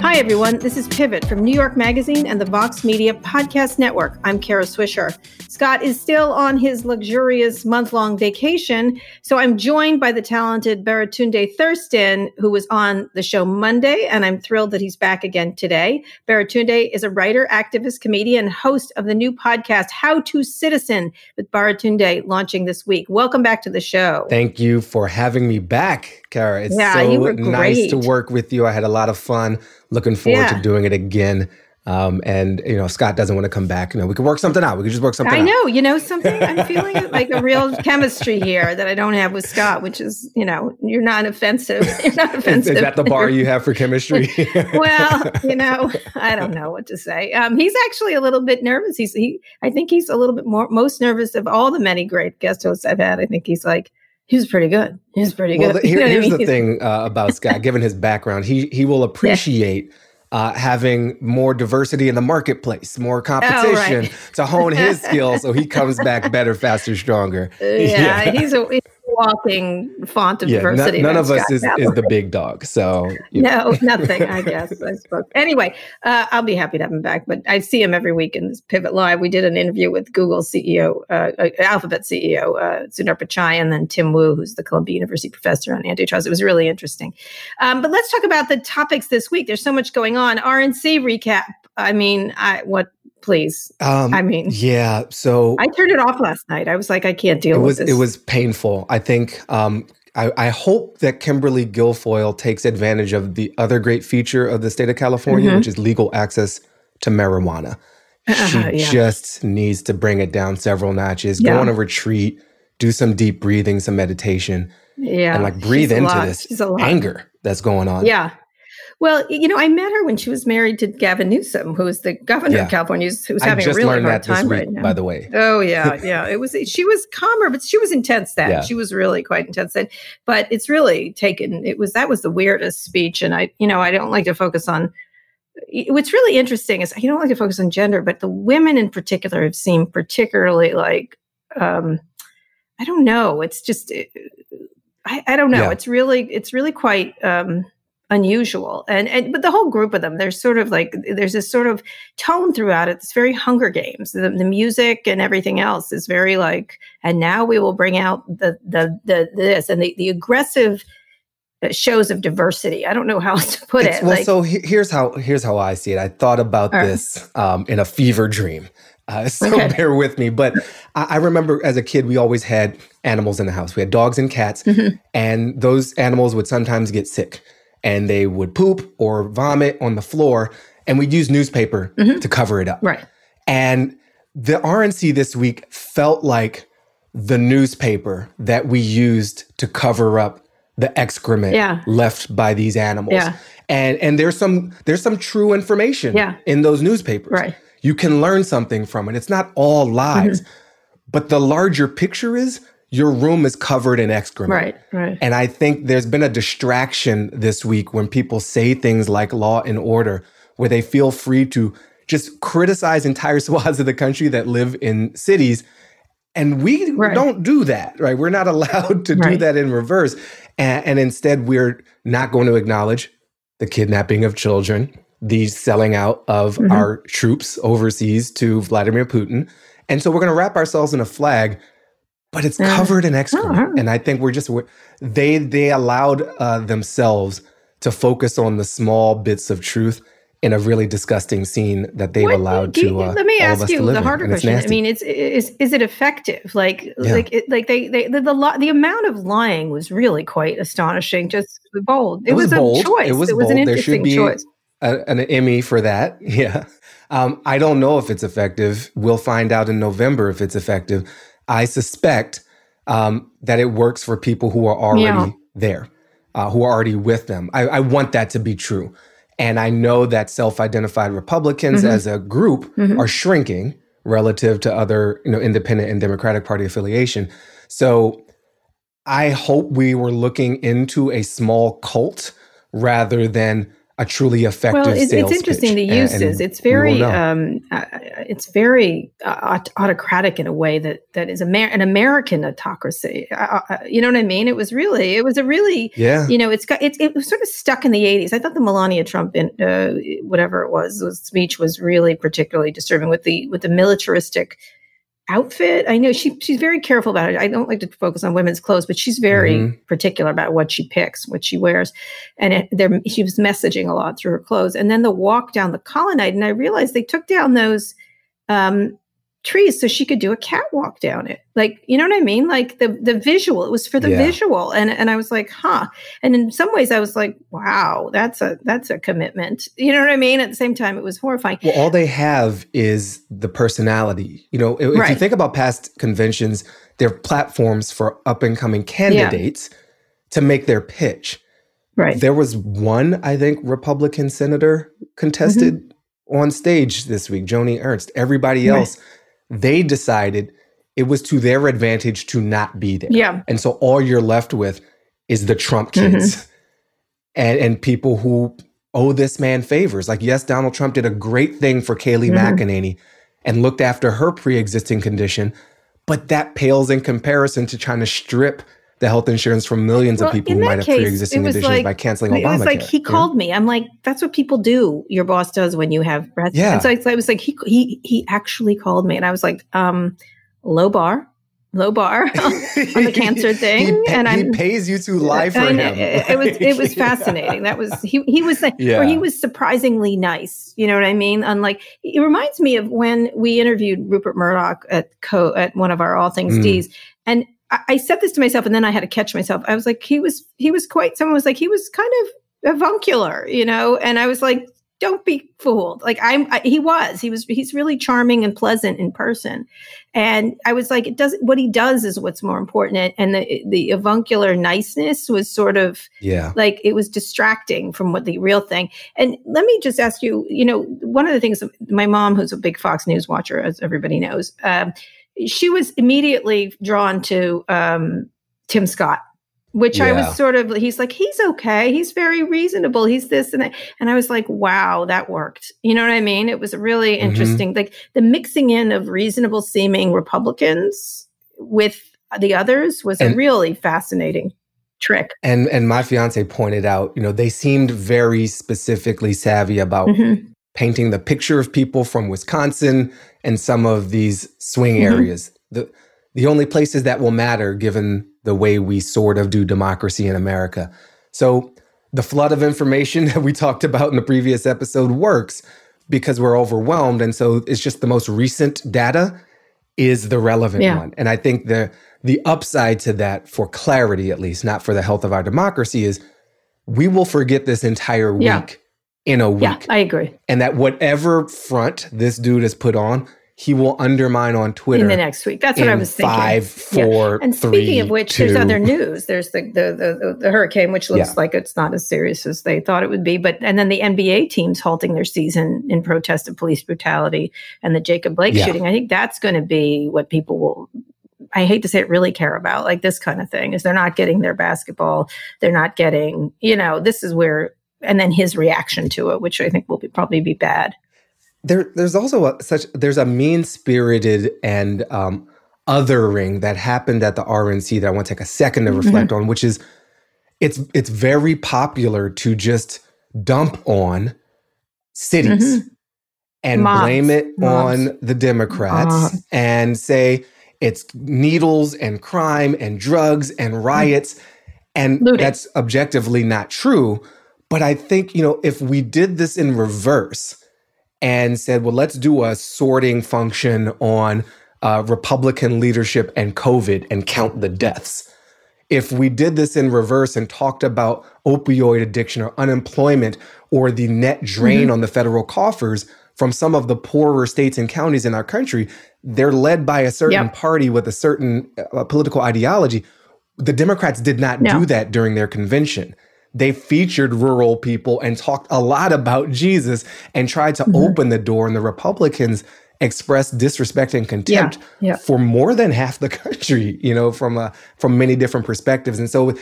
Hi, everyone. This is Pivot from New York Magazine and the Vox Media Podcast Network. I'm Kara Swisher. Scott is still on his luxurious month long vacation, so I'm joined by the talented Baratunde Thurston, who was on the show Monday, and I'm thrilled that he's back again today. Baratunde is a writer, activist, comedian, host of the new podcast How to Citizen with Baratunde, launching this week. Welcome back to the show. Thank you for having me back, Kara. It's yeah, so nice to work with you. I had a lot of fun looking forward yeah. to doing it again. Um, and you know, Scott doesn't want to come back. You know, we could work something out. We could just work something. Out. I out. know. You know something. I'm feeling like a real chemistry here that I don't have with Scott, which is you know, you're not offensive. You're not offensive. is, is that the bar you have for chemistry? well, you know, I don't know what to say. Um, he's actually a little bit nervous. He's he. I think he's a little bit more most nervous of all the many great guest hosts I've had. I think he's like he's pretty good. He's pretty good. Well, here, here's I mean? the thing uh, about Scott. Given his background, he he will appreciate. Yeah uh, having more diversity in the marketplace, more competition oh, right. to hone his skills so he comes back better, faster, stronger. Yeah, yeah. he's a walking font of yeah, diversity. none of us is, is the big dog. So no, nothing. I guess I suppose. Anyway, uh, I'll be happy to have him back. But I see him every week in this Pivot Live. We did an interview with Google CEO, uh, uh, Alphabet CEO uh, Sundar Pichai, and then Tim Wu, who's the Columbia University professor on antitrust. It was really interesting. Um, but let's talk about the topics this week. There's so much going on. RNC recap. I mean, I, what please. Um, I mean, yeah. So I turned it off last night. I was like, I can't deal it was, with this. It was painful. I think. Um, I, I, hope that Kimberly Guilfoyle takes advantage of the other great feature of the state of California, mm-hmm. which is legal access to marijuana. Uh-huh, she yeah. just needs to bring it down several notches, yeah. go on a retreat, do some deep breathing, some meditation, yeah, and like breathe into this anger that's going on. Yeah, well, you know, I met her when she was married to Gavin Newsom, who is the governor yeah. of California, who's, having a really hard time week, right now. By the way. Oh yeah, yeah. It was. She was calmer, but she was intense. Then yeah. she was really quite intense. Then, but it's really taken. It was that was the weirdest speech, and I, you know, I don't like to focus on. What's really interesting is I don't like to focus on gender, but the women in particular have seemed particularly like. um I don't know. It's just. I, I don't know. Yeah. It's really. It's really quite. um unusual and, and but the whole group of them there's sort of like there's this sort of tone throughout it it's very hunger games the, the music and everything else is very like and now we will bring out the the, the this and the, the aggressive uh, shows of diversity i don't know how else to put it's, it well like, so here's how here's how i see it i thought about uh, this um, in a fever dream uh, so okay. bear with me. But I, I, remember as a kid, we always had animals in the house. We had dogs and cats, mm-hmm. and those animals would sometimes get sick and they would poop or vomit on the floor, and we'd use newspaper mm-hmm. to cover it up. Right. And the RNC this week felt like the newspaper that we used to cover up the excrement yeah. left by these animals. Yeah. And and there's some there's some true information yeah. in those newspapers. Right. You can learn something from it. It's not all lies. Mm-hmm. But the larger picture is your room is covered in excrement. Right, right. And I think there's been a distraction this week when people say things like law and order, where they feel free to just criticize entire swaths of the country that live in cities. And we right. don't do that, right? We're not allowed to right. do that in reverse. And, and instead, we're not going to acknowledge the kidnapping of children, the selling out of mm-hmm. our troops overseas to Vladimir Putin. And so we're going to wrap ourselves in a flag but it's covered in excrement. And I think we're just they they allowed uh, themselves to focus on the small bits of truth in a really disgusting scene that they've what, allowed to. Uh, let me ask you the harder question. I mean, it's is is it effective? Like yeah. like it, like they they the, the the amount of lying was really quite astonishing. Just bold. It, it was, was bold. a choice. It was, it was bold. an interesting there should be choice. A, an Emmy for that. Yeah. Um, I don't know if it's effective. We'll find out in November if it's effective. I suspect um, that it works for people who are already yeah. there, uh, who are already with them. I, I, want that to be true. And I know that self identified Republicans mm-hmm. as a group mm-hmm. are shrinking relative to other you know, independent and Democratic Party affiliation. So I hope we were looking into a small cult rather than a truly effective well, it's, it's interesting the uses. it's very, um, uh, it's very uh, autocratic in a way that that is Amer- an American autocracy. Uh, uh, you know what I mean? It was really, it was a really, yeah. You know, it's got it, it was sort of stuck in the '80s. I thought the Melania Trump, in, uh, whatever it was, was, speech was really particularly disturbing with the with the militaristic outfit. I know she she's very careful about it. I don't like to focus on women's clothes, but she's very mm-hmm. particular about what she picks, what she wears, and it, there she was messaging a lot through her clothes. And then the walk down the colonnade, and I realized they took down those um, trees so she could do a catwalk down it. Like, you know what I mean? Like the the visual, it was for the yeah. visual. And and I was like, huh. And in some ways I was like, wow, that's a that's a commitment. You know what I mean? At the same time, it was horrifying. Well, all they have is the personality. You know, if, right. you think about past conventions, they're platforms for up and coming candidates yeah. to make their pitch. Right. There was one, I think, Republican senator contested mm-hmm. on stage this week, Joni Ernst. Everybody else right they decided it was to their advantage to not be there. Yeah. And so all you're left with is the Trump kids mm-hmm. and, and people who owe this man favors. Like, yes, Donald Trump did a great thing for Kayleigh mm-hmm. McEnany and looked after her pre existing condition, but that pales in comparison to trying to strip the health insurance from millions well, of people who might have case, pre-existing conditions like, by canceling Obamacare. It was like he called me. I'm like, that's what people do. Your boss does when you have breast. Yeah. And so I, was like, he he he actually called me, and I was like, um, low bar, low bar on the cancer thing, he, and he pays you to lie for him. It, it, was it was fascinating. That was he he was yeah. or he was surprisingly nice. You know what I mean? Unlike it reminds me of when we interviewed Rupert Murdoch at co at one of our All Things mm. D's, and I, said this to myself and then I had to catch myself. I was like, he was, he was quite, someone was like, he was kind of avuncular, you know? And I was like, don't be fooled. Like I'm, I, he was, he was, he's really charming and pleasant in person. And I was like, it does, what he does is what's more important. And the, the avuncular niceness was sort of, yeah, like it was distracting from what the real thing. And let me just ask you, you know, one of the things my mom, who's a big Fox News watcher, as everybody knows, um, she was immediately drawn to um, Tim Scott, which yeah. I was sort of, he's like, he's okay. He's very reasonable. He's this and that. And I was like, wow, that worked. You know what I mean? It was really mm-hmm. interesting. Like the mixing in of reasonable seeming Republicans with the others was and, a really fascinating trick. And and my fiance pointed out, you know, they seemed very specifically savvy about mm-hmm painting the picture of people from Wisconsin and some of these swing mm-hmm. areas. The the only places that will matter given the way we sort of do democracy in America. So the flood of information that we talked about in the previous episode works because we're overwhelmed and so it's just the most recent data is the relevant yeah. one. And I think the the upside to that for clarity at least, not for the health of our democracy is we will forget this entire week yeah in a week. Yeah, I agree. And that whatever front this dude has put on, he will undermine on Twitter in the next week. That's what I was thinking. Five, four, yeah. and three, speaking of which, two. there's other news. There's the the the, the hurricane, which looks yeah. like it's not as serious as they thought it would be. But and then the NBA teams halting their season in protest of police brutality and the Jacob Blake yeah. shooting. I think that's going to be what people will I hate to say it, really care about, like this kind of thing, is they're not getting their basketball. They're not getting, you know, this is where and then his reaction to it, which I think will be, probably be bad. There, there's also a, such there's a mean spirited and um, othering that happened at the RNC that I want to take a second to mm-hmm. reflect mm-hmm. on, which is it's it's very popular to just dump on cities mm-hmm. and blame it on the Democrats uh. and say it's needles and crime and drugs and riots. And Looting. that's objectively not true. But I think, you know, if we did this in reverse and said, well, let's do a sorting function on uh, Republican leadership and COVID and count the deaths. If we did this in reverse and talked about opioid addiction or unemployment or the net drain mm-hmm. on the federal coffers from some of the poorer states and counties in our country, they're led by a certain yep. party with a certain uh, political ideology. The Democrats did not no. do that during their convention they featured rural people and talked a lot about Jesus and tried to mm-hmm. open the door. And the Republicans expressed disrespect and contempt yeah, yeah. for more than half the country, you know, from a, from many different perspectives. And so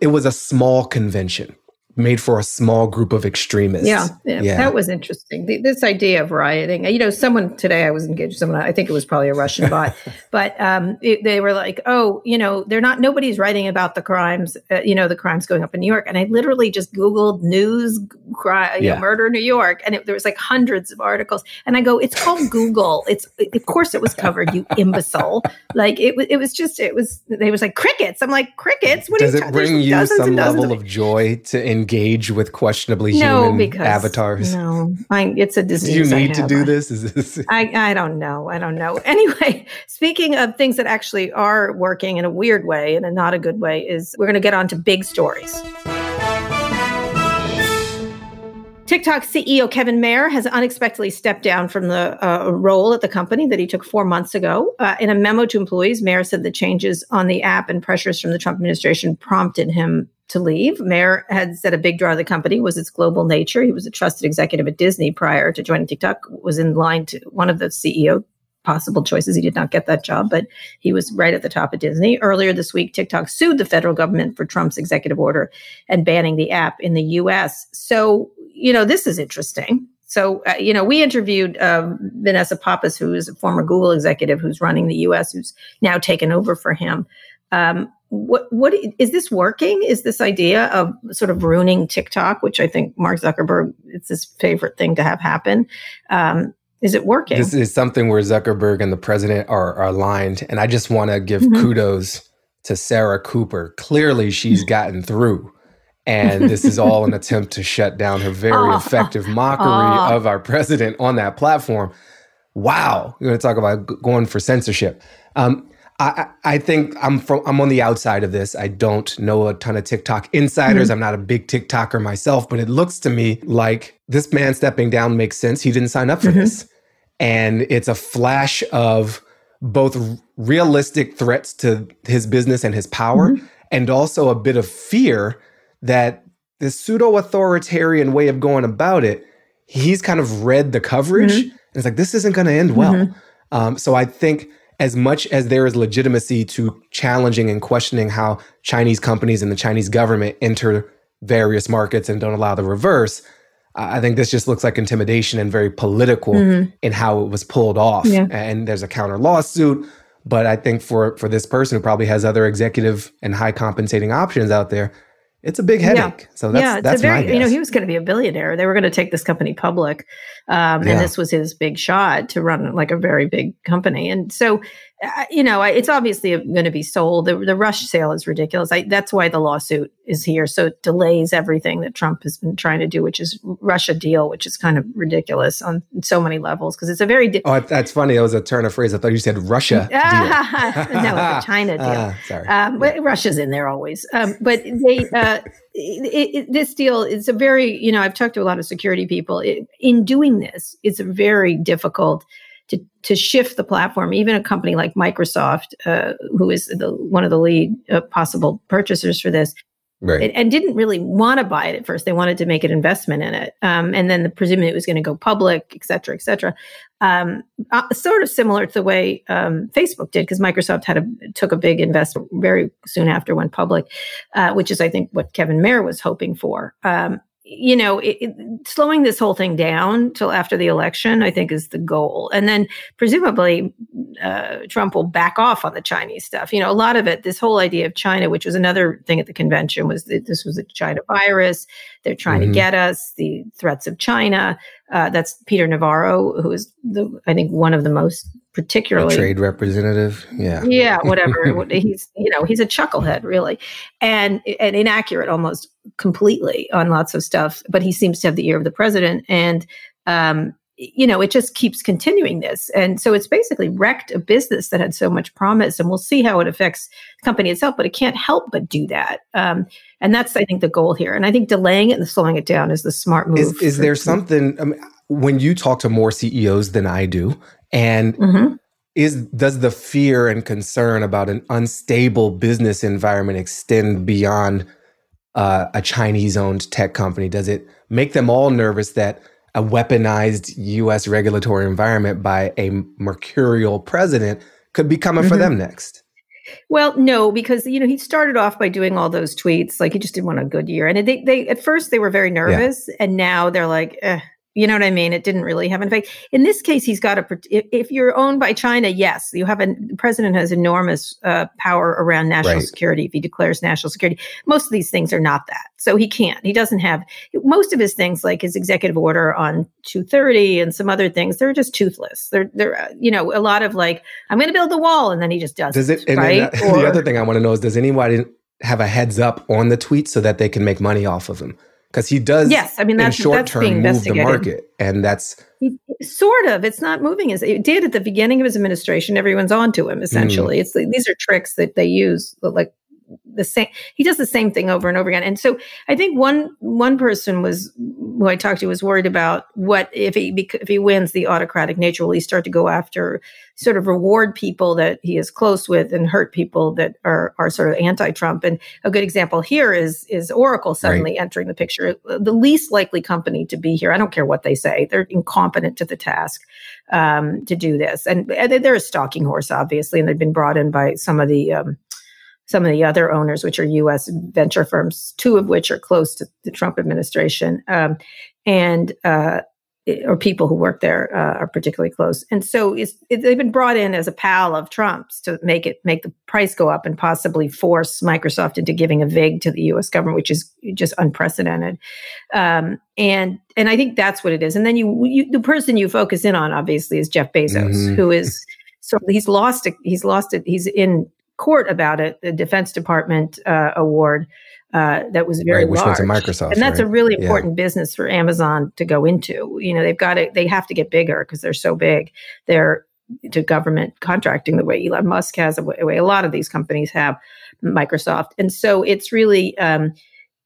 it was a small convention made for a small group of extremists. Yeah, yeah, yeah. that was interesting. The, this idea of rioting. You know, someone today I was engaged someone. I think it was probably a Russian bot, but um, it, they were like, "Oh, you know, they're not. Nobody's writing about the crimes. Uh, you know, the crimes going up in New York." And I literally just Googled news cry, yeah. know, murder New York, and it, there was like hundreds of articles. And I go, "It's called Google. It's of course it was covered. You imbecile! Like it was. It was just. It was. They was like crickets. I'm like crickets. What does it bring you some level of joy to? In engage with questionably no, human because, avatars? No, I, it's a disease. Do you need to do this? Is this? I, I don't know. I don't know. Anyway, speaking of things that actually are working in a weird way and a not a good way, is we're going to get on to big stories. TikTok CEO Kevin Mayer has unexpectedly stepped down from the uh, role at the company that he took four months ago. Uh, in a memo to employees, Mayer said the changes on the app and pressures from the Trump administration prompted him to leave. Mayer had said a big draw of the company was its global nature. He was a trusted executive at Disney prior to joining TikTok, was in line to one of the CEO possible choices. He did not get that job, but he was right at the top of Disney. Earlier this week, TikTok sued the federal government for Trump's executive order and banning the app in the US. So, you know, this is interesting. So, uh, you know, we interviewed um, Vanessa Pappas, who is a former Google executive who's running the US, who's now taken over for him. Um, what what is this working? Is this idea of sort of ruining TikTok, which I think Mark Zuckerberg it's his favorite thing to have happen? Um, is it working? This is something where Zuckerberg and the president are, are aligned, and I just want to give mm-hmm. kudos to Sarah Cooper. Clearly, she's gotten through. And this is all an attempt to shut down her very effective mockery of our president on that platform. Wow. We're going to talk about going for censorship. Um, I, I think I'm from I'm on the outside of this. I don't know a ton of TikTok insiders. Mm-hmm. I'm not a big TikToker myself, but it looks to me like this man stepping down makes sense. He didn't sign up for mm-hmm. this. And it's a flash of both realistic threats to his business and his power, mm-hmm. and also a bit of fear that this pseudo authoritarian way of going about it, he's kind of read the coverage. Mm-hmm. And it's like, this isn't going to end well. Mm-hmm. Um, so I think as much as there is legitimacy to challenging and questioning how Chinese companies and the Chinese government enter various markets and don't allow the reverse, I think this just looks like intimidation and very political mm-hmm. in how it was pulled off. Yeah. And there's a counter lawsuit. But I think for for this person who probably has other executive and high compensating options out there, it's a big headache. Yeah. So that's, yeah, it's that's a very, you know, he was going to be a billionaire. They were going to take this company public. Um, yeah. And this was his big shot to run like a very big company. And so you know, it's obviously going to be sold. The, the rush sale is ridiculous. I, that's why the lawsuit is here. So it delays everything that Trump has been trying to do, which is Russia deal, which is kind of ridiculous on so many levels because it's a very. Di- oh, that's funny. That was a turn of phrase. I thought you said Russia deal. no, the China deal. Uh, sorry. Um, yeah. Russia's in there always. Um, but they, uh, it, it, this deal is a very, you know, I've talked to a lot of security people. It, in doing this, it's a very difficult to to shift the platform. Even a company like Microsoft, uh, who is the, one of the lead uh, possible purchasers for this, right. and, didn't really want to buy it at first. They wanted to make an investment in it, um, and then the, presumably it was going to go public, et cetera, et cetera. Um, uh, sort of similar to the way um, Facebook did, because Microsoft had a took a big investment very soon after went public, uh, which is I think what Kevin Mayer was hoping for. Um, you know, it, it, slowing this whole thing down till after the election, I think, is the goal. And then presumably uh, Trump will back off on the Chinese stuff. You know, a lot of it, this whole idea of China, which was another thing at the convention, was that this was a China virus. They're trying mm-hmm. to get us, the threats of China. Uh, that's Peter Navarro, who is, the, I think, one of the most particularly a trade representative. Yeah, yeah, whatever. he's you know he's a chucklehead really, and and inaccurate almost completely on lots of stuff. But he seems to have the ear of the president, and um, you know, it just keeps continuing this. And so it's basically wrecked a business that had so much promise. And we'll see how it affects the company itself, but it can't help but do that. Um, and that's, I think, the goal here. And I think delaying it and slowing it down is the smart move. Is, is there something, I mean, when you talk to more CEOs than I do, and mm-hmm. is does the fear and concern about an unstable business environment extend beyond uh, a Chinese owned tech company? Does it make them all nervous that a weaponized US regulatory environment by a mercurial president could be coming mm-hmm. for them next. Well, no, because you know he started off by doing all those tweets, like he just didn't want a good year, and they they at first they were very nervous, yeah. and now they're like, eh, you know what I mean? It didn't really have an effect. In this case, he's got a. If you're owned by China, yes, you have a the president has enormous uh, power around national right. security. If he declares national security, most of these things are not that. So he can't. He doesn't have most of his things, like his executive order on 230 and some other things. They're just toothless. They're they're uh, you know a lot of like I'm going to build the wall, and then he just does. Does it? right? Uh, or, the other thing I want to know is does anybody have a heads up on the tweet so that they can make money off of him? Because he does. Yes, I mean that's short that's term move the market, and that's sort of. It's not moving as it did at the beginning of his administration. Everyone's on to him essentially. Mm. It's these are tricks that they use, like the same he does the same thing over and over again and so i think one one person was who i talked to was worried about what if he if he wins the autocratic nature will he start to go after sort of reward people that he is close with and hurt people that are are sort of anti-trump and a good example here is is oracle suddenly right. entering the picture the least likely company to be here i don't care what they say they're incompetent to the task um, to do this and, and they're a stalking horse obviously and they've been brought in by some of the um, some of the other owners, which are U.S. venture firms, two of which are close to the Trump administration, um, and uh, or people who work there uh, are particularly close. And so it, they've been brought in as a pal of Trump's to make it make the price go up and possibly force Microsoft into giving a vig to the U.S. government, which is just unprecedented. Um, and and I think that's what it is. And then you, you the person you focus in on obviously is Jeff Bezos, mm-hmm. who is so he's lost it. He's lost it. He's in court about it, the Defense Department uh, award uh, that was very right, which large. Went to Microsoft, and that's right? a really important yeah. business for Amazon to go into. You know, they've got to they have to get bigger because they're so big. They're to government contracting the way Elon Musk has, the way a lot of these companies have, Microsoft, and so it's really. Um,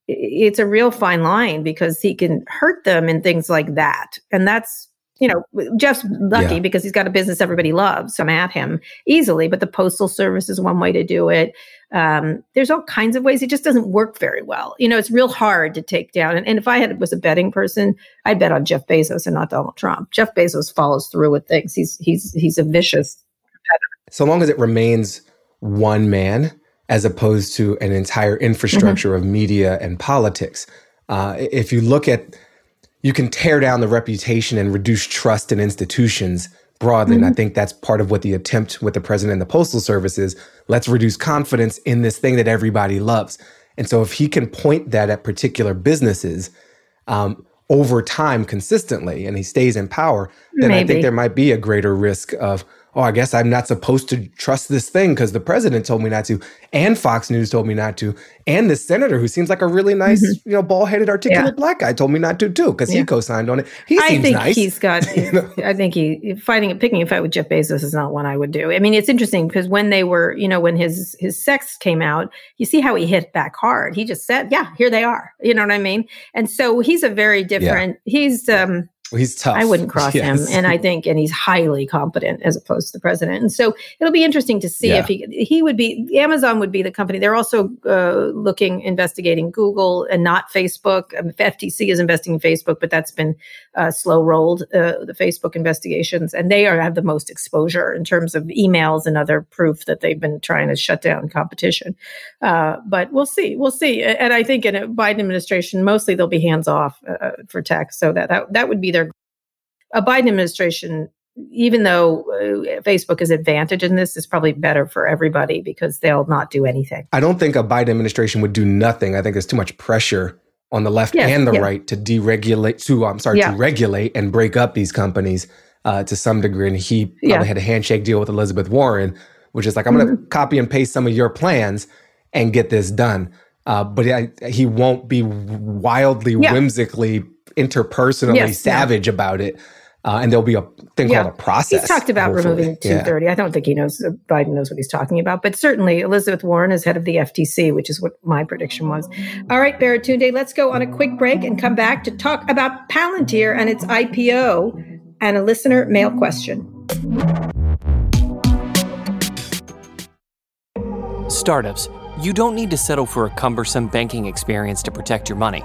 it's a real fine line because he can hurt them in things like that. And that's you know, Jeff's lucky yeah. because he's got a business everybody loves. So I'm at him easily, but the postal service is one way to do it. Um, there's all kinds of ways. It just doesn't work very well. You know, it's real hard to take down. And, and if I had was a betting person, I'd bet on Jeff Bezos and not Donald Trump. Jeff Bezos follows through with things. He's he's he's a vicious competitor. So long as it remains one man as opposed to an entire infrastructure mm-hmm. of media and politics. Uh, if you look at you can tear down the reputation and reduce trust in institutions broadly. Mm-hmm. And I mm-hmm. think that's part of what the attempt with the president and the postal service is. Let's reduce confidence in this thing that everybody loves. And so if he can point that at particular businesses um, over time consistently and he stays in power, then Maybe. I think there might be a greater risk of oh, I guess I'm not supposed to trust this thing because the president told me not to, and Fox News told me not to, and the senator who seems like a really nice, mm-hmm. you know, ball-headed, articulate yeah. black guy told me not to too because yeah. he co-signed on it. He I seems think nice. He's got. I think he fighting, picking a fight with Jeff Bezos is not one I would do. I mean, it's interesting because when they were, you know, when his his sex came out, you see how he hit back hard. He just said, "Yeah, here they are." You know what I mean? And so he's a very different. Yeah. He's um he's tough. I wouldn't cross yes. him, and I think, and he's highly competent as opposed to the president. And so it'll be interesting to see yeah. if he he would be Amazon would be the company. They're also uh, looking investigating Google and not Facebook. Um, FTC is investing in Facebook, but that's been uh, slow rolled. Uh, the Facebook investigations, and they are have the most exposure in terms of emails and other proof that they've been trying to shut down competition. Uh, but we'll see, we'll see. And I think in a Biden administration, mostly they'll be hands off uh, for tech, so that that that would be their a Biden administration, even though uh, Facebook is advantage in this, is probably better for everybody because they'll not do anything. I don't think a Biden administration would do nothing. I think there's too much pressure on the left yes, and the right to deregulate to I'm sorry yeah. to regulate and break up these companies. uh, to some degree, and he probably yeah. had a handshake deal with Elizabeth Warren, which is like, I'm going to mm-hmm. copy and paste some of your plans and get this done. Uh, but I, he won't be wildly, yeah. whimsically, interpersonally yes, savage about it. Uh, and there'll be a thing yeah. called a process. He's talked about hopefully. removing 230. Yeah. I don't think he knows, uh, Biden knows what he's talking about, but certainly Elizabeth Warren is head of the FTC, which is what my prediction was. All right, Baratunde, let's go on a quick break and come back to talk about Palantir and its IPO and a listener mail question. Startups, you don't need to settle for a cumbersome banking experience to protect your money.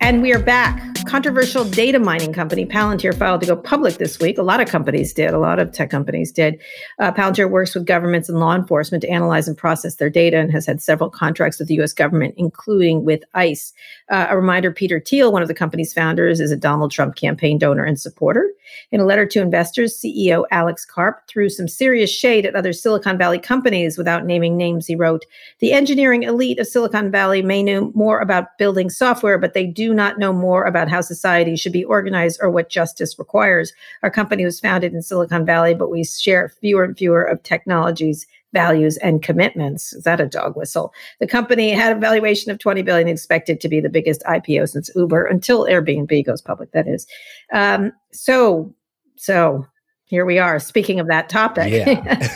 And we are back controversial data mining company Palantir filed to go public this week. A lot of companies did, a lot of tech companies did. Uh, Palantir works with governments and law enforcement to analyze and process their data and has had several contracts with the U.S. government, including with ICE. Uh, a reminder Peter Thiel, one of the company's founders, is a Donald Trump campaign donor and supporter. In a letter to investors, CEO Alex Karp threw some serious shade at other Silicon Valley companies without naming names. He wrote, The engineering elite of Silicon Valley may know more about building software, but they do not know more about how society should be organized or what justice requires. Our company was founded in Silicon Valley, but we share fewer and fewer of technologies values and commitments. Is that a dog whistle? The company had a valuation of 20 billion, expected to be the biggest IPO since Uber until Airbnb goes public. That is. Um, so, so here we are. Speaking of that topic, yeah.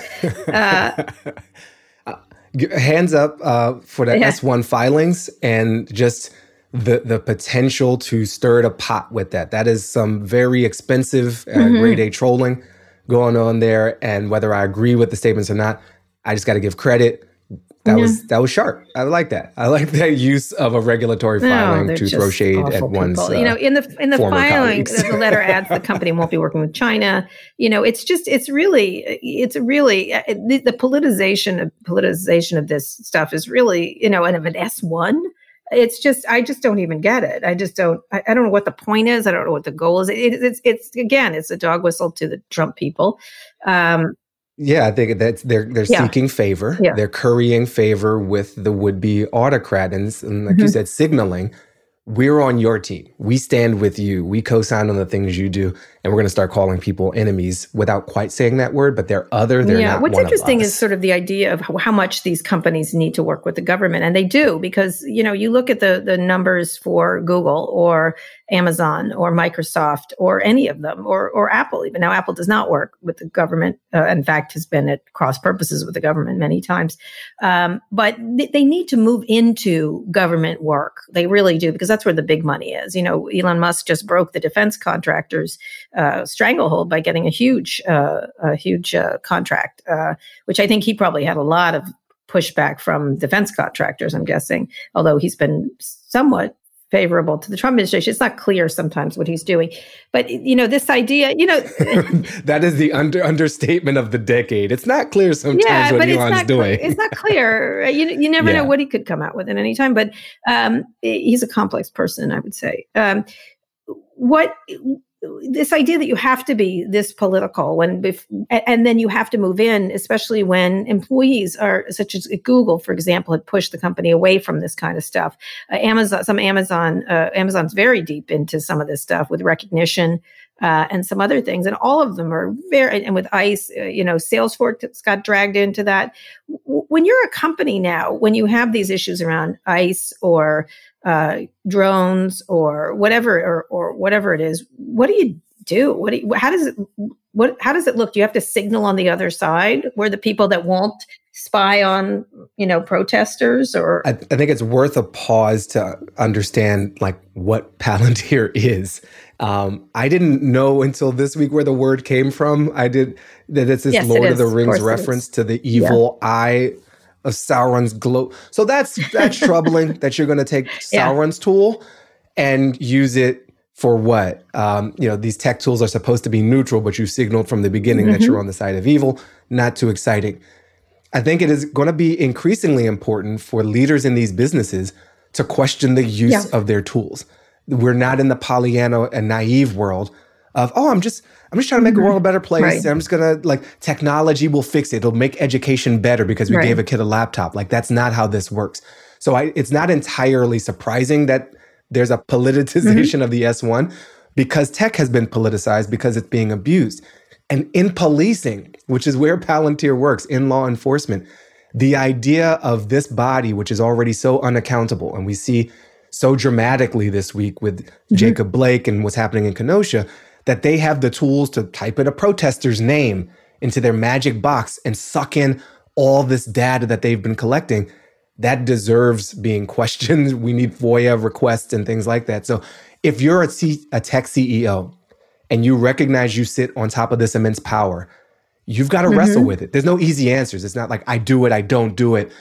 uh, hands up uh, for the yeah. S1 filings and just the the potential to stir the pot with that. That is some very expensive uh, mm-hmm. grade A trolling going on there. And whether I agree with the statements or not, I just got to give credit. That yeah. was that was sharp. I like that. I like that use of a regulatory filing no, to throw shade at one's. Uh, you know, in the in the filing, the letter adds the company won't be working with China. You know, it's just it's really it's really uh, the, the politicization of politicization of this stuff is really you know, and of an S one it's just i just don't even get it i just don't I, I, don't know what the point is i don't know what the goal is it, it's it's again it's a dog whistle to the trump people um yeah, I think that they're they're yeah. seeking favor. Yeah. They're currying favor with the would be autocrat, and, and like mm-hmm. you said, signaling we're on your team. We stand with you. We co-sign on the things you do, and we're going to start calling people enemies without quite saying that word. But they're other. They're yeah. What's interesting is sort of the idea of how, how, much these companies need to work with the government, and they do because you know you look at the the numbers for Google or Amazon or Microsoft or any of them or or Apple. Even now, Apple does not work with the government. Uh, in fact, has been at cross purposes with the government many times. Um, but th- they need to move into government work. They really do because that's where the big money is. You know, Elon Musk just broke the defense contractors' uh, stranglehold by getting a huge uh, a huge uh, contract, uh, which I think he probably had a lot of pushback from defense contractors. I'm guessing, although he's been somewhat favorable to the Trump administration. It's not clear sometimes what he's doing, but you know this idea. You know that is the under understatement of the decade. It's not clear sometimes yeah, what Elon's it's doing. It's not clear. You you never yeah. know what he could come out with at any time. But um, he's a complex person, I would say. Um, what this idea that you have to be this political when and then you have to move in especially when employees are such as google for example had pushed the company away from this kind of stuff. Uh, amazon some amazon uh, amazon's very deep into some of this stuff with Rekognition uh, and some other things and all of them are very and with ice uh, you know salesforce got dragged into that. W- when you're a company now when you have these issues around ice or uh, drones or whatever or, or whatever it is what do you do? What do you, how does it what how does it look? Do you have to signal on the other side where the people that won't spy on you know protesters or? I, I think it's worth a pause to understand like what palantir is. Um, i didn't know until this week where the word came from. I did that it's this yes, lord of the rings of reference to the evil yeah. eye of Sauron's glow. So that's that's troubling that you're going to take Sauron's yeah. tool and use it for what? Um, you know, these tech tools are supposed to be neutral, but you signaled from the beginning mm-hmm. that you're on the side of evil. Not too exciting. I think it is going to be increasingly important for leaders in these businesses to question the use yeah. of their tools. We're not in the Pollyanna and naive world of, oh, I'm just I'm just trying to make mm-hmm. the world a better place. Right. I'm just gonna like technology will fix it. It'll make education better because we right. gave a kid a laptop. Like that's not how this works. So I, it's not entirely surprising that there's a politicization mm-hmm. of the S1 because tech has been politicized because it's being abused. And in policing, which is where Palantir works, in law enforcement, the idea of this body, which is already so unaccountable, and we see so dramatically this week with mm-hmm. Jacob Blake and what's happening in Kenosha, that they have the tools to type in a protester's name into their magic box and suck in all this data that they've been collecting, that deserves being questioned. We need FOIA requests and things like that. So if you're a, C- a tech CEO and you recognize you sit on top of this immense power, you've got to mm-hmm. wrestle with it. There's no easy answers. It's not like I do it, I don't do it.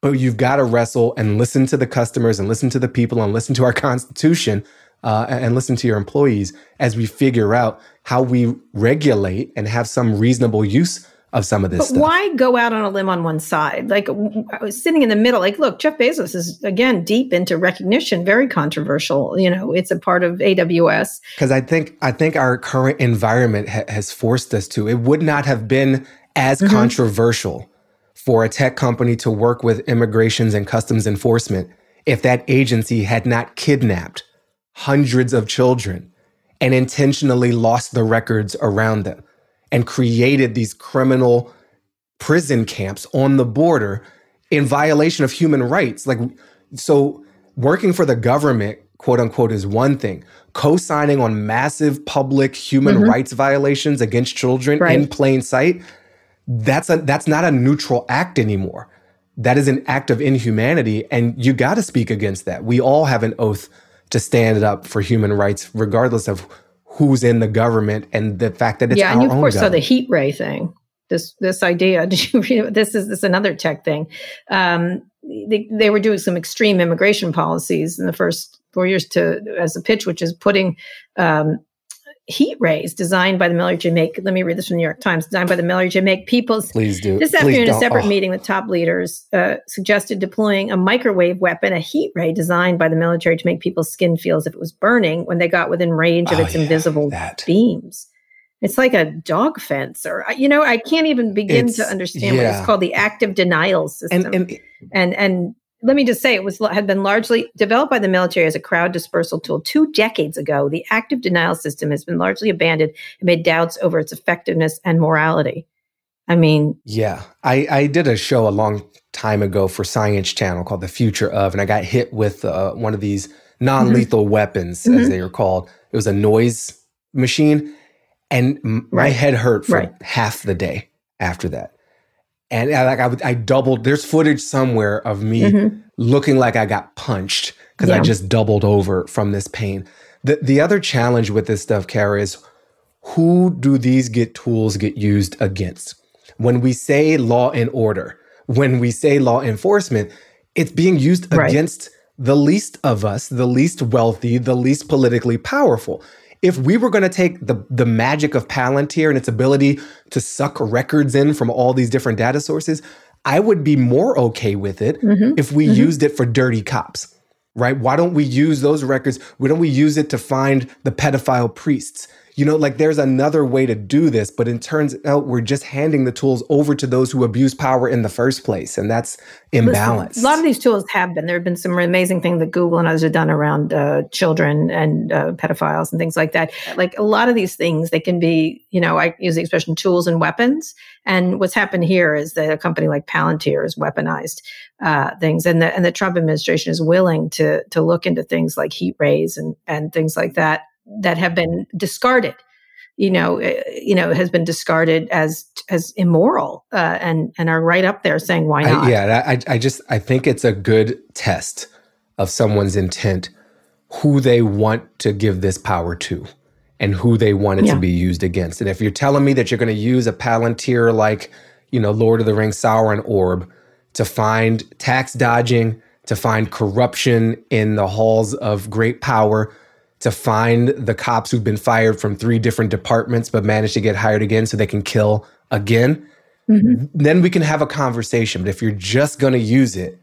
But you've got to wrestle and listen to the customers and listen to the people and listen to our constitution uh, and listen to your employees as we figure out how we regulate and have some reasonable use of some of this but stuff. why go out on a limb on one side? Like I was sitting in the middle. Like, look, Jeff Bezos is again deep into Rekognition, very controversial. You know, it's a part of AWS. Because I think I think our current environment ha- has forced us to. It would not have been as mm-hmm. controversial for a tech company to work with immigrations and customs enforcement if that agency had not kidnapped hundreds of children and intentionally lost the records around them and created these criminal prison camps on the border in violation of human rights. Like, so working for the government, quote unquote, is one thing. Co signing on massive public human mm-hmm. rights violations against children right. in plain sight, that's, a, that's not a neutral act anymore. That is an act of inhumanity. And you got to speak against that. We all have an oath to stand up for human rights, regardless of who's in the government and the fact that it's yeah, and you of course government. saw the heat ray thing. This this idea. Did you read? This is this another tech thing. Um, they, they were doing some extreme immigration policies in the first four years to as a pitch, which is putting um, heat rays designed by the military to make, let me read this from the New York Times, designed by the military to make people's. Please do. This afternoon, a separate oh. meeting with top leaders uh, suggested deploying a microwave weapon, a heat ray designed by the military to make people's skin feel as if it was burning when they got within range of oh, its yeah, invisible that. beams. It's like a dog fence, or you know, I can't even begin it's, to understand yeah. what it's called. The active denial system, and and, and, and let me just say it was had been largely developed by the military as a crowd dispersal tool two decades ago the active denial system has been largely abandoned amid doubts over its effectiveness and morality i mean yeah i i did a show a long time ago for science channel called the future of and i got hit with uh, one of these non-lethal mm-hmm. weapons mm-hmm. as they are called it was a noise machine and m- right. my head hurt for right. half the day after that and I, like I, I doubled. There's footage somewhere of me mm-hmm. looking like I got punched because yeah. I just doubled over from this pain. The the other challenge with this stuff, Kara, is who do these get tools get used against? When we say law and order, when we say law enforcement, it's being used right. against the least of us, the least wealthy, the least politically powerful if we were going to take the the magic of Palantir and its ability to suck records in from all these different data sources, I would be more okay with it mm-hmm. if we mm-hmm. used it for dirty cops. right? Why don't we use those records? Why don't we use it to find the pedophile priests? You know, like there's another way to do this, but it turns out we're just handing the tools over to those who abuse power in the first place. And that's imbalance. A lot of these tools have been. There have been some amazing things that Google and others have done around uh, children and uh, pedophiles and things like that. Like a lot of these things, they can be, you know, I use the expression tools and weapons. And what's happened here is that a company like Palantir has weaponized uh, things, and the and the Trump administration is willing to to look into things like heat rays and and things like that that have been discarded you know eh, you know has been discarded as as immoral uh, and and are right up there saying why not I, yeah I, I just i think it's a good test of someone's intent who they want to give this power to and who they want it yeah. to be used against and if you're telling me that you're going to use a palantir like you know lord of the rings sauron orb to find tax dodging to find corruption in the halls of great power to find the cops who've been fired from three different departments but managed to get hired again so they can kill again, mm-hmm. then we can have a conversation. But if you're just going to use it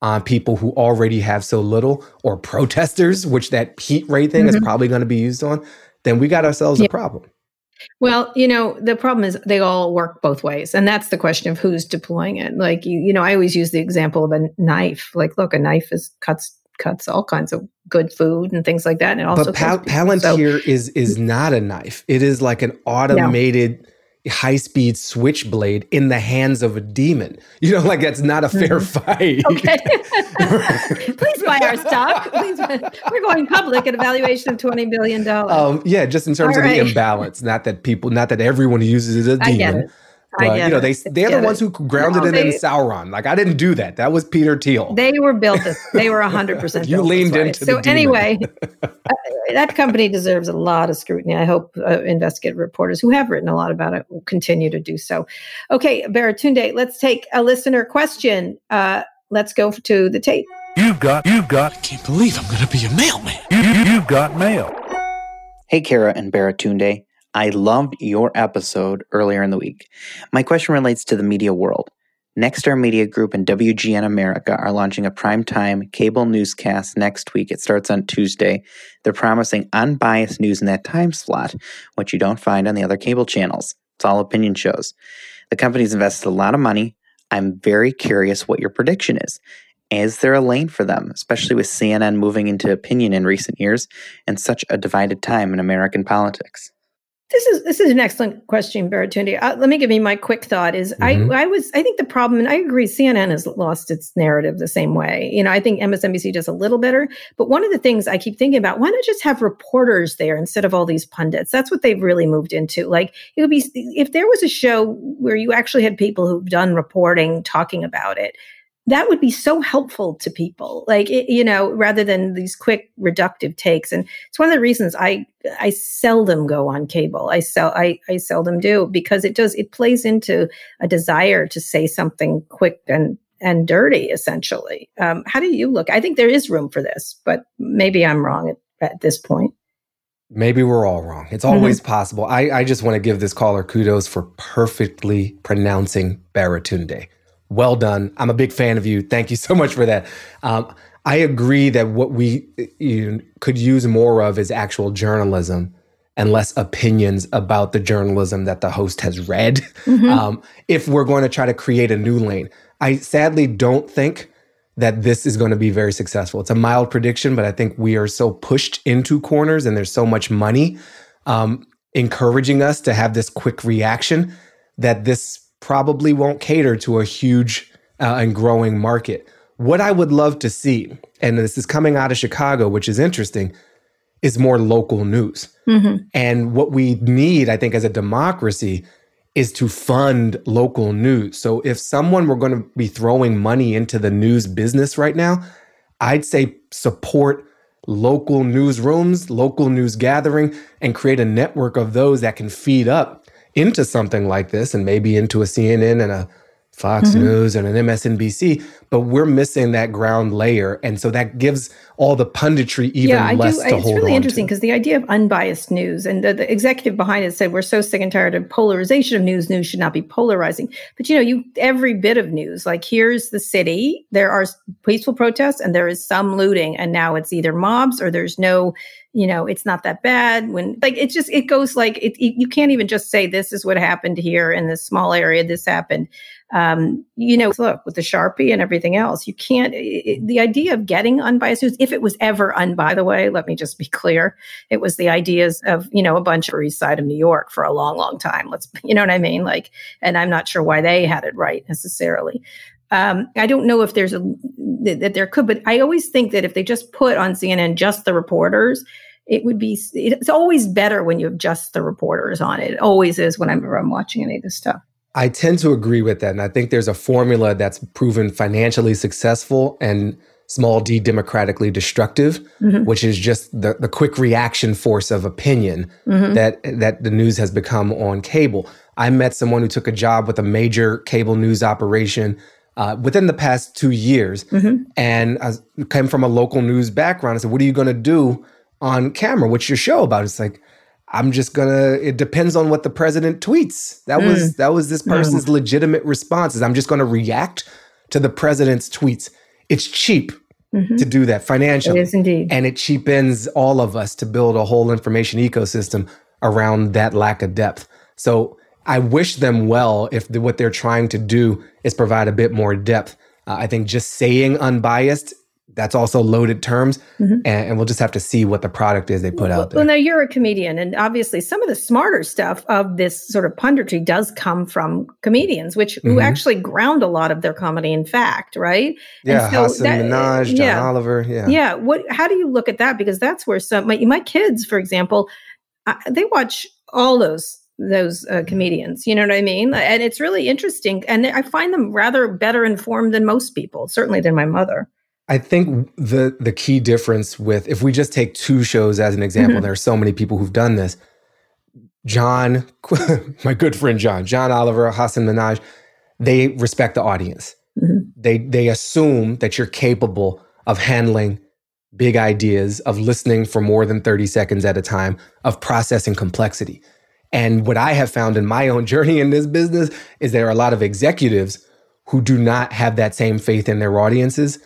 on people who already have so little or protesters, which that heat ray thing mm-hmm. is probably going to be used on, then we got ourselves yeah. a problem. Well, you know, the problem is they all work both ways. And that's the question of who's deploying it. Like, you, you know, I always use the example of a knife. Like, look, a knife is cuts cuts all kinds of good food and things like that. And it also but Pal- Palantir so, is is not a knife. It is like an automated. No. High speed switchblade in the hands of a demon. You know, like that's not a fair mm-hmm. fight. Okay. Please buy our stock. Please, we're going public at a valuation of $20 billion. Um, yeah, just in terms All of right. the imbalance. Not that people, not that everyone uses it as a demon. But you know, they they're the ones who grounded no, it they, in Sauron. Like I didn't do that. That was Peter Thiel. They were built. they were hundred percent. You leaned into. So anyway, uh, that company deserves a lot of scrutiny. I hope uh, investigative reporters who have written a lot about it will continue to do so. Okay, Baratunde, let's take a listener question. Uh, let's go to the tape. You've got. You've got. I can't believe I'm going to be a mailman. You, you, you've got mail. Hey, Kara and Baratunde. I loved your episode earlier in the week. My question relates to the media world. Nexstar Media Group and WGN America are launching a primetime cable newscast next week. It starts on Tuesday. They're promising unbiased news in that time slot, which you don't find on the other cable channels. It's all opinion shows. The company's invested a lot of money. I'm very curious what your prediction is. Is there a lane for them, especially with CNN moving into opinion in recent years and such a divided time in American politics? This is this is an excellent question, Baratunde. Uh, let me give you my quick thought. Is mm-hmm. I I was I think the problem, and I agree, CNN has lost its narrative the same way. You know, I think MSNBC does a little better, but one of the things I keep thinking about, why not just have reporters there instead of all these pundits? That's what they've really moved into. Like it would be if there was a show where you actually had people who've done reporting talking about it that would be so helpful to people like it, you know rather than these quick reductive takes and it's one of the reasons i i seldom go on cable i sell i i seldom do because it does it plays into a desire to say something quick and and dirty essentially um, how do you look i think there is room for this but maybe i'm wrong at, at this point Maybe we're all wrong. It's always mm-hmm. possible. I, I just want to give this caller kudos for perfectly pronouncing Baratunde well done. I'm a big fan of you. Thank you so much for that. Um, I agree that what we you know, could use more of is actual journalism and less opinions about the journalism that the host has read. Mm-hmm. Um, if we're going to try to create a new lane, I sadly don't think that this is going to be very successful. It's a mild prediction, but I think we are so pushed into corners and there's so much money um, encouraging us to have this quick reaction that this probably won't cater to a huge uh, and growing market. What I would love to see, and this is coming out of Chicago, which is interesting, is more local news. Mm-hmm. And what we need, I think, as a democracy, is to fund local news. So if someone were going to be throwing money into the news business right now, I'd say support local newsrooms, local news gathering, and create a network of those that can feed up into something like this and maybe into a CNN and a Fox mm-hmm. News and an MSNBC, but we're missing that ground layer, and so that gives all the punditry even yeah, I less do. to it's hold It's really interesting because the idea of unbiased news and the, the, executive behind it said we're so sick and tired of polarization of news. News should not be polarizing. But you know, you every bit of news, like here's the city, there are peaceful protests and there is some looting, and now it's either mobs or there's no you know it's not that bad when like it just it goes like it, it, you can't even just say this is what happened here in this small area this happened. Um, you know look with the sharpie and everything else you can't it, the idea of getting unbiased news if it was ever un by the way let me just be clear it was the ideas of you know a bunch of east side of new york for a long long time. Let's you know what i mean? Like and i'm not sure why they had it right necessarily um, I don't know if there's a that there could, but I always think that if they just put on CNN just the reporters, it would be. It's always better when you have just the reporters on it. It always is whenever I'm watching any of this stuff. I tend to agree with that, and I think there's a formula that's proven financially successful and small d democratically destructive, mm-hmm. which is just the, the quick reaction force of opinion mm-hmm. that that the news has become on cable. I met someone who took a job with a major cable news operation uh, within the past two years mm-hmm. and I came from a local news background. I said, What are you going to do on camera? What's your show about? It's like, I'm just gonna. It depends on what the president tweets. That mm. was that was this person's mm. legitimate response. Is I'm just gonna react to the president's tweets. It's cheap mm-hmm. to do that financially. It is indeed, and it cheapens all of us to build a whole information ecosystem around that lack of depth. So I wish them well if the, what they're trying to do is provide a bit more depth. Uh, I think just saying unbiased, that's also loaded terms, mm-hmm. and, and, we'll just have to see what the product is they put well, out there. Well, now you're a comedian, and obviously some of the smarter stuff of this sort of punditry does come from comedians, which mm-hmm. who actually ground a lot of their comedy in fact, right? Yeah, so Hasan that, Minhaj, John yeah, Oliver, yeah, yeah. What? How do you look at that? Because that's where some my, my kids, for example, uh, they watch all those those uh, comedians. You know what I mean? And it's really interesting. And I find them rather better informed than most people, certainly than my mother. I think the the key difference with if we just take two shows as an example, mm-hmm. there are so many people who've done this. John, my good friend John, John Oliver, Hasan Minhaj, they respect the audience. Mm-hmm. They they assume that you're capable of handling big ideas, of listening for more than 30 seconds at a time, of processing complexity. And what I have found in my own journey in this business is there are a lot of executives who do not have that same faith in their audiences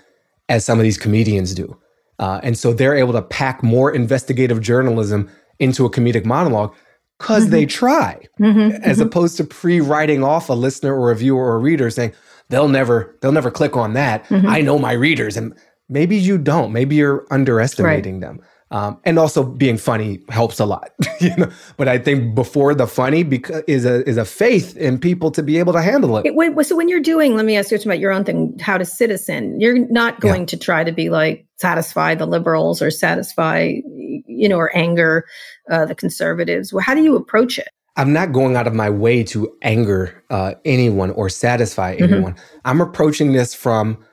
as some of these comedians do. Uh, and so they're able to pack more investigative journalism into a comedic monologue because mm-hmm. they try, mm-hmm. as mm-hmm. opposed to pre-writing off a listener or a viewer or a reader saying they'll never they'll never click on that. Mm-hmm. I know my readers, and maybe you don't. Maybe you're underestimating right. them. Um, and also being funny helps a lot, you know. But I think before the funny because is a is a faith in people to be able to handle it. it so when you're doing, let me ask you about your own thing, how to citizen. You're not going yeah. to try to be like satisfy the liberals or satisfy, you know, or anger uh, the conservatives. Well, how do you approach it? I'm not going out of my way to anger uh, anyone or satisfy mm-hmm. anyone. Mm-hmm. I'm approaching this from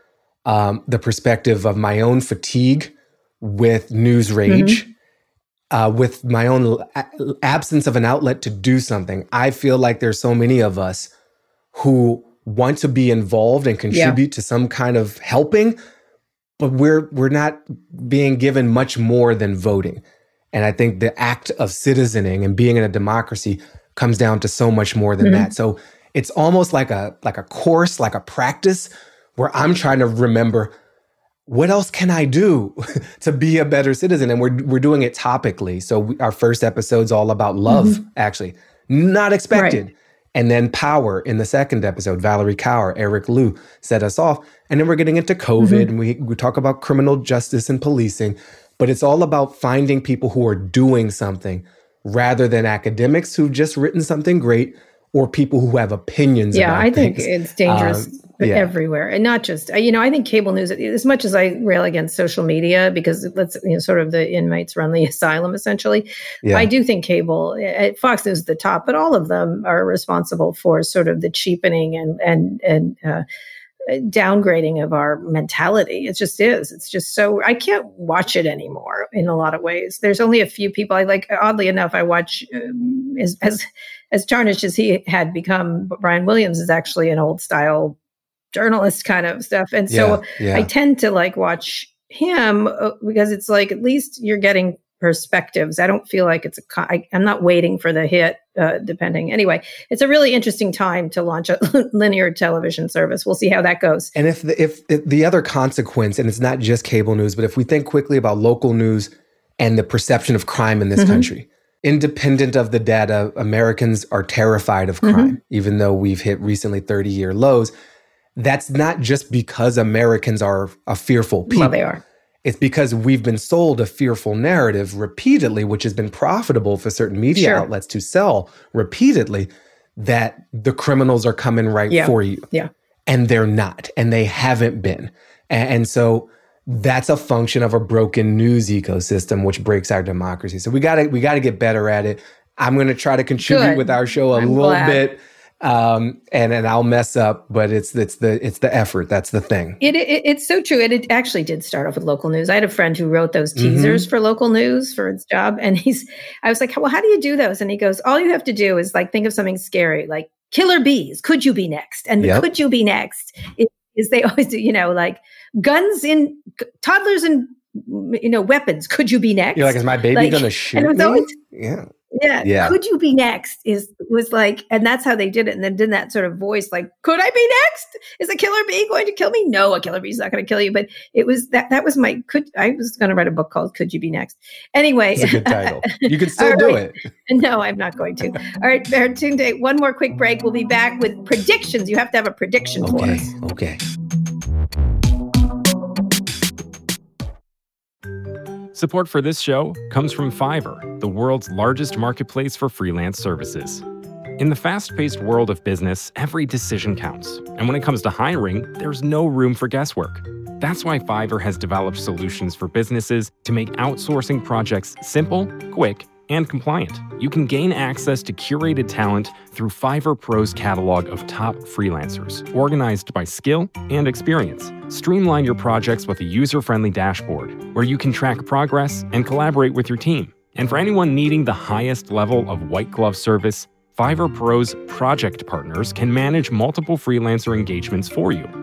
um, the perspective of my own fatigue with news rage, mm-hmm. uh, with my own a- absence of an outlet to do something. I feel like there's so many of us who want to be involved and contribute yeah. to some kind of helping, but we're we're not being given much more than voting. And I think the act of citizening and being in a democracy comes down to so much more than mm-hmm. that. So it's almost like a like a course, like a practice where I'm trying to remember what else can I do to be a better citizen? And we're we're doing it topically. So we, our first episode's all about love, mm-hmm. actually, not expected. Right. And then power in the second episode, Valerie Kaur, Eric Liu set us off. And then we're getting into COVID mm-hmm. and we, we talk about criminal justice and policing. But it's all about finding people who are doing something rather than academics who've just written something great or people who have opinions. Yeah, I think it's dangerous. Um, yeah. everywhere and not just you know i think cable news as much as i rail against social media because let's you know sort of the inmates run the asylum essentially yeah. i do think cable eh, fox news is the top but all of them are responsible for sort of the cheapening and and and uh, downgrading of our mentality. It just is. It's just so I can't watch it anymore in a lot of ways. There's only a few people I like. Oddly enough, I watch um, as as as tarnished as he had become. Brian Williams is actually an old style journalist kind of stuff, and so yeah, yeah. I tend to like watch him uh, because it's like at least you're getting perspectives. I don't feel like it's a. I, I'm not waiting for the hit. Uh, depending. Anyway, it's a really interesting time to launch a linear television service. We'll see how that goes. And if the, if, if the other consequence, and it's not just cable news, but if we think quickly about local news and the perception of crime in this mm-hmm. country, independent of the data, Americans are terrified of crime, mm-hmm. even though we've hit recently 30 year lows. That's not just because Americans are a fearful people. Well, they are it's because we've been sold a fearful narrative repeatedly, which has been profitable for certain media sure. outlets to sell repeatedly that the criminals are coming right yeah. for you. Yeah. And they're not, and they haven't been. And, and so that's a function of a broken news ecosystem, which breaks our democracy. So we gotta we gotta get better at it. I'm gonna try to contribute Good. with our show a I'm little glad. bit um, and and I'll mess up, but it's it's the it's the effort. That's the thing. It, it it's so true. It, it, actually did start off with local news. I had a friend who wrote those mm-hmm. teasers mm-hmm. for local news for his job, and he's I was like, well, how do you do those? And he goes, all you have to do is like think of something scary, like killer bees. Could you be next? And yep. could you be next? Is, is they always do, you know, like guns in toddlers and you know weapons. Could you be next? You're like, is my baby like, gonna shoot me? Always, yeah yeah, yeah. Could you be next? Is was like, and that's how they did it. And then did that sort of voice, like, could I be next? Is a killer bee going to kill me? No, a killer bee is not going to kill you. But it was that that was my could. I was going to write a book called "Could You Be Next." Anyway, it's a good title. You can still do it. No, I'm not going to. All right, Baratunde. One more quick break. We'll be back with predictions. You have to have a prediction okay, for us. Okay. Support for this show comes from Fiverr, the world's largest marketplace for freelance services. In the fast paced world of business, every decision counts. And when it comes to hiring, there's no room for guesswork. That's why Fiverr has developed solutions for businesses to make outsourcing projects simple, quick, and compliant. You can gain access to curated talent through Fiverr Pro's catalog of top freelancers, organized by skill and experience. Streamline your projects with a user friendly dashboard where you can track progress and collaborate with your team. And for anyone needing the highest level of white glove service, Fiverr Pro's project partners can manage multiple freelancer engagements for you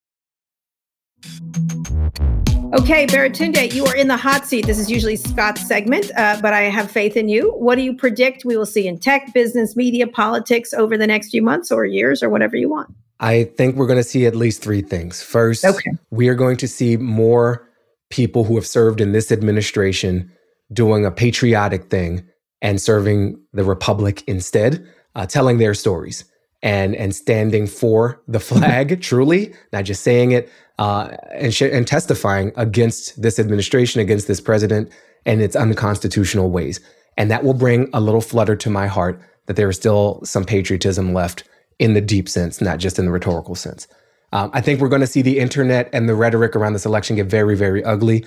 Okay, Baratunde, you are in the hot seat. This is usually Scott's segment, uh, but I have faith in you. What do you predict we will see in tech, business, media, politics over the next few months or years or whatever you want? I think we're going to see at least three things. First, okay. we are going to see more people who have served in this administration doing a patriotic thing and serving the republic instead, uh, telling their stories and and standing for the flag truly, not just saying it, uh, and, sh- and testifying against this administration, against this president, and its unconstitutional ways. And that will bring a little flutter to my heart that there is still some patriotism left in the deep sense, not just in the rhetorical sense. Um, I think we're going to see the internet and the rhetoric around this election get very, very ugly.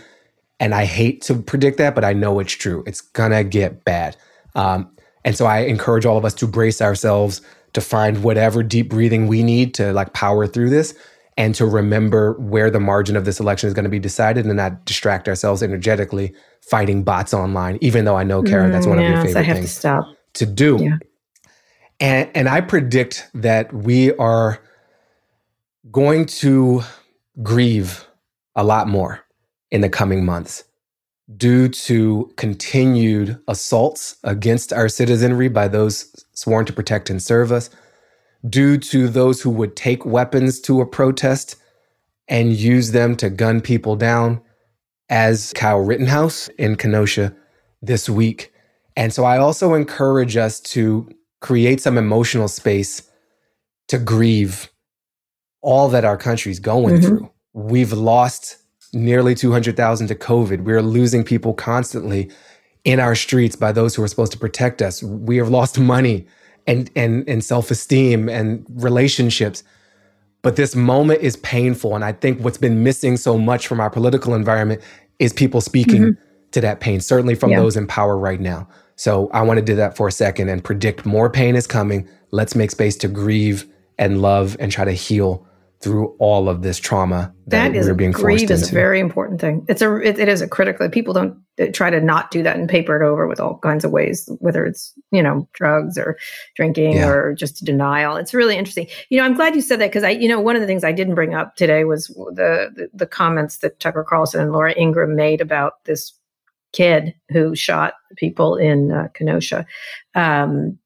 And I hate to predict that, but I know it's true. It's going to get bad. Um, and so I encourage all of us to brace ourselves to find whatever deep breathing we need to like power through this and to remember where the margin of this election is going to be decided and not distract ourselves energetically fighting bots online, even though I know, Kara, that's one mm, yes, of your favorite things to, to, do. Yeah. And, and I predict that we are going to grieve a lot more in the coming months due to continued assaults against our citizenry by those sworn to protect and serve us, due to those who would take weapons to a protest and use them to gun people down, as Kyle Rittenhouse in Kenosha this week. And so I also encourage us to create some emotional space to grieve all that our country's going mm-hmm. through. We've lost nearly 200,000 to COVID. We're losing people constantly in our streets by those who are supposed to protect us. We have lost money and and and self-esteem and relationships. But this moment is painful and I think what's been missing so much from our political environment is people speaking mm-hmm. to that pain, certainly from yeah. those in power right now. So I want to do that for a second and predict more pain is coming. Let's make space to grieve and love and try to heal through all of this trauma that, that is we're being grieve is a very important thing. It's a it, it is a critical. People don't try to not do that and paper it over with all kinds of ways, whether it's you know drugs or drinking yeah. or just denial. It's really interesting. You know, I'm glad you said that because I you know one of the things I didn't bring up today was the, the the comments that Tucker Carlson and Laura Ingraham made about this kid who shot people in uh, Kenosha. Um,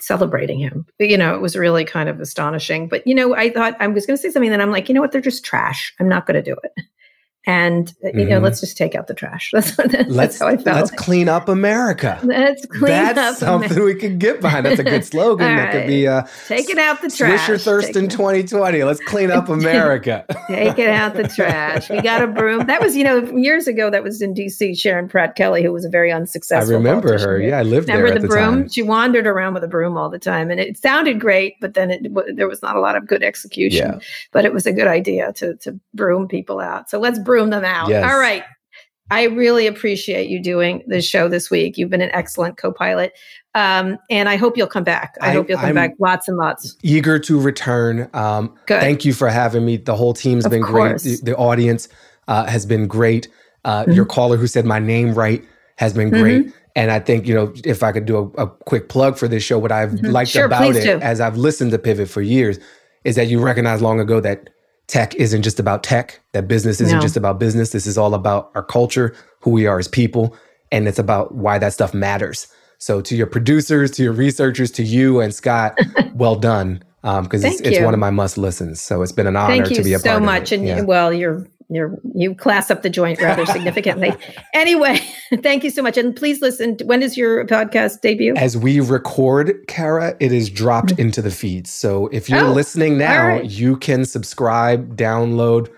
celebrating him. You know, it was really kind of astonishing. But, you know, I thought I was going to say something, then I'm like, you know what? They're just trash. I'm not going to do it and mm-hmm. you know let's just take out the trash. That's, that's let's, how i felt. let's clean up america. Let's clean that's up something America. we can get behind. That's a good slogan All that could be uh taking out the trash swish your thirst Take in 2020 let's clean up america. Taking out the trash. We got a broom. That was you know years ago that was in dc sharon pratt kelly who was a very unsuccessful i remember her. yeah i lived remember there the, the broom? time. she wandered around with a broom all the time and it sounded great but then it, there was not a lot of good execution. Yeah. but it was a good idea to to broom people out. So let's broom them out Yes. all right I really appreciate you doing the show this week. You've been an excellent co-pilot, um, and I hope you'll come back. I, I- hope you'll come I'm- back lots and lots. eager to return um Good. thank you for having me the whole team's Of been course. great the, the audience uh, has been great uh, Mm-hmm. your caller who said my name right has been great and i think you know if i could do a, a quick plug for this show what i've liked Mm-hmm. Sure, about it do. as i've listened to pivot for years is that you recognize long ago that tech isn't just about tech that business isn't No. just about business this is all about our culture who we are as people and it's about why that stuff matters so to your producers to your researchers to you and scott well done um, because it's, it's one of my must listens so it's been an honor to be a so part much, of it. Thank you so much. And Yeah. well, you're you're you class up the joint rather significantly. anyway, thank you so much, and please listen. When is your podcast debut? as we record kara it is dropped into the feeds so if you're. Oh, listening now right. you can subscribe download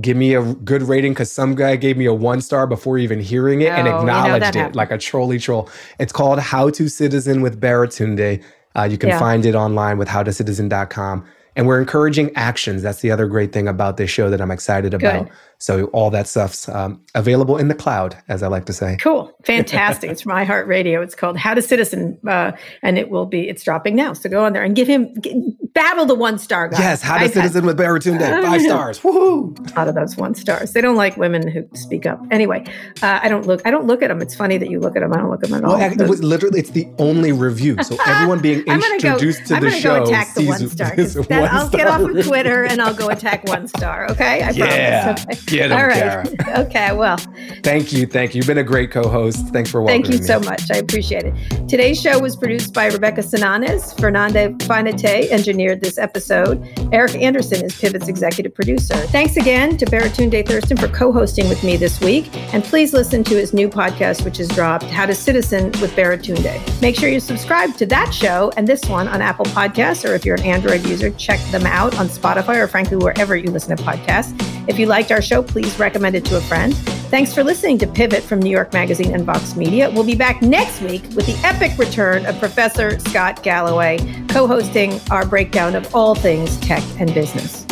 give me a good rating because some guy gave me a one star before even hearing it and Oh, you know, acknowledged it like a trolly troll it's called how to citizen with baratunde uh, you can Yeah. find it online with howtocitizen.com and we're encouraging actions. That's the other great thing about this show that i'm excited about so all that stuff's um, available in the cloud as i like to say Cool, fantastic! it's from iHeartRadio. It's called How to Citizen, uh, and it will be. It's dropping now. So go on there and give him g battle the one star guy. yes how to I've had citizen with baratunde five stars Woohoo! A lot of those one stars. They don't like women who speak up. Anyway, uh, I don't look. I don't look at them. It's funny that you look at them. I don't look at them at all. Well, it was literally it's the only review. So everyone being gonna go. introduced to I'm the show go attack the one star. I'll get off of. Twitter and I'll go attack one star. Okay, I Yeah. promise. Get 'em, All right. Okay. Well, Thank you, thank you. You've been a great co-host. Thanks for welcoming thank you me. so much. I appreciate it. Today's show was produced by Rebecca Sananes. Fernanda Finate engineered this episode. Eric Anderson is Pivot's executive producer. Thanks again to Baratunde Thurston for co-hosting with me this week. And please listen to his new podcast, which is dropped, How to Citizen with Baratunde. Make sure you subscribe to that show and this one on Apple Podcasts, or if you're an Android user, check them out on Spotify or frankly, wherever you listen to podcasts. If you liked our please recommend it to a friend. Thanks for listening to Pivot from New York Magazine and Vox Media. We'll be back next week with the epic return of Professor Scott Galloway, co hosting our breakdown of all things tech and business.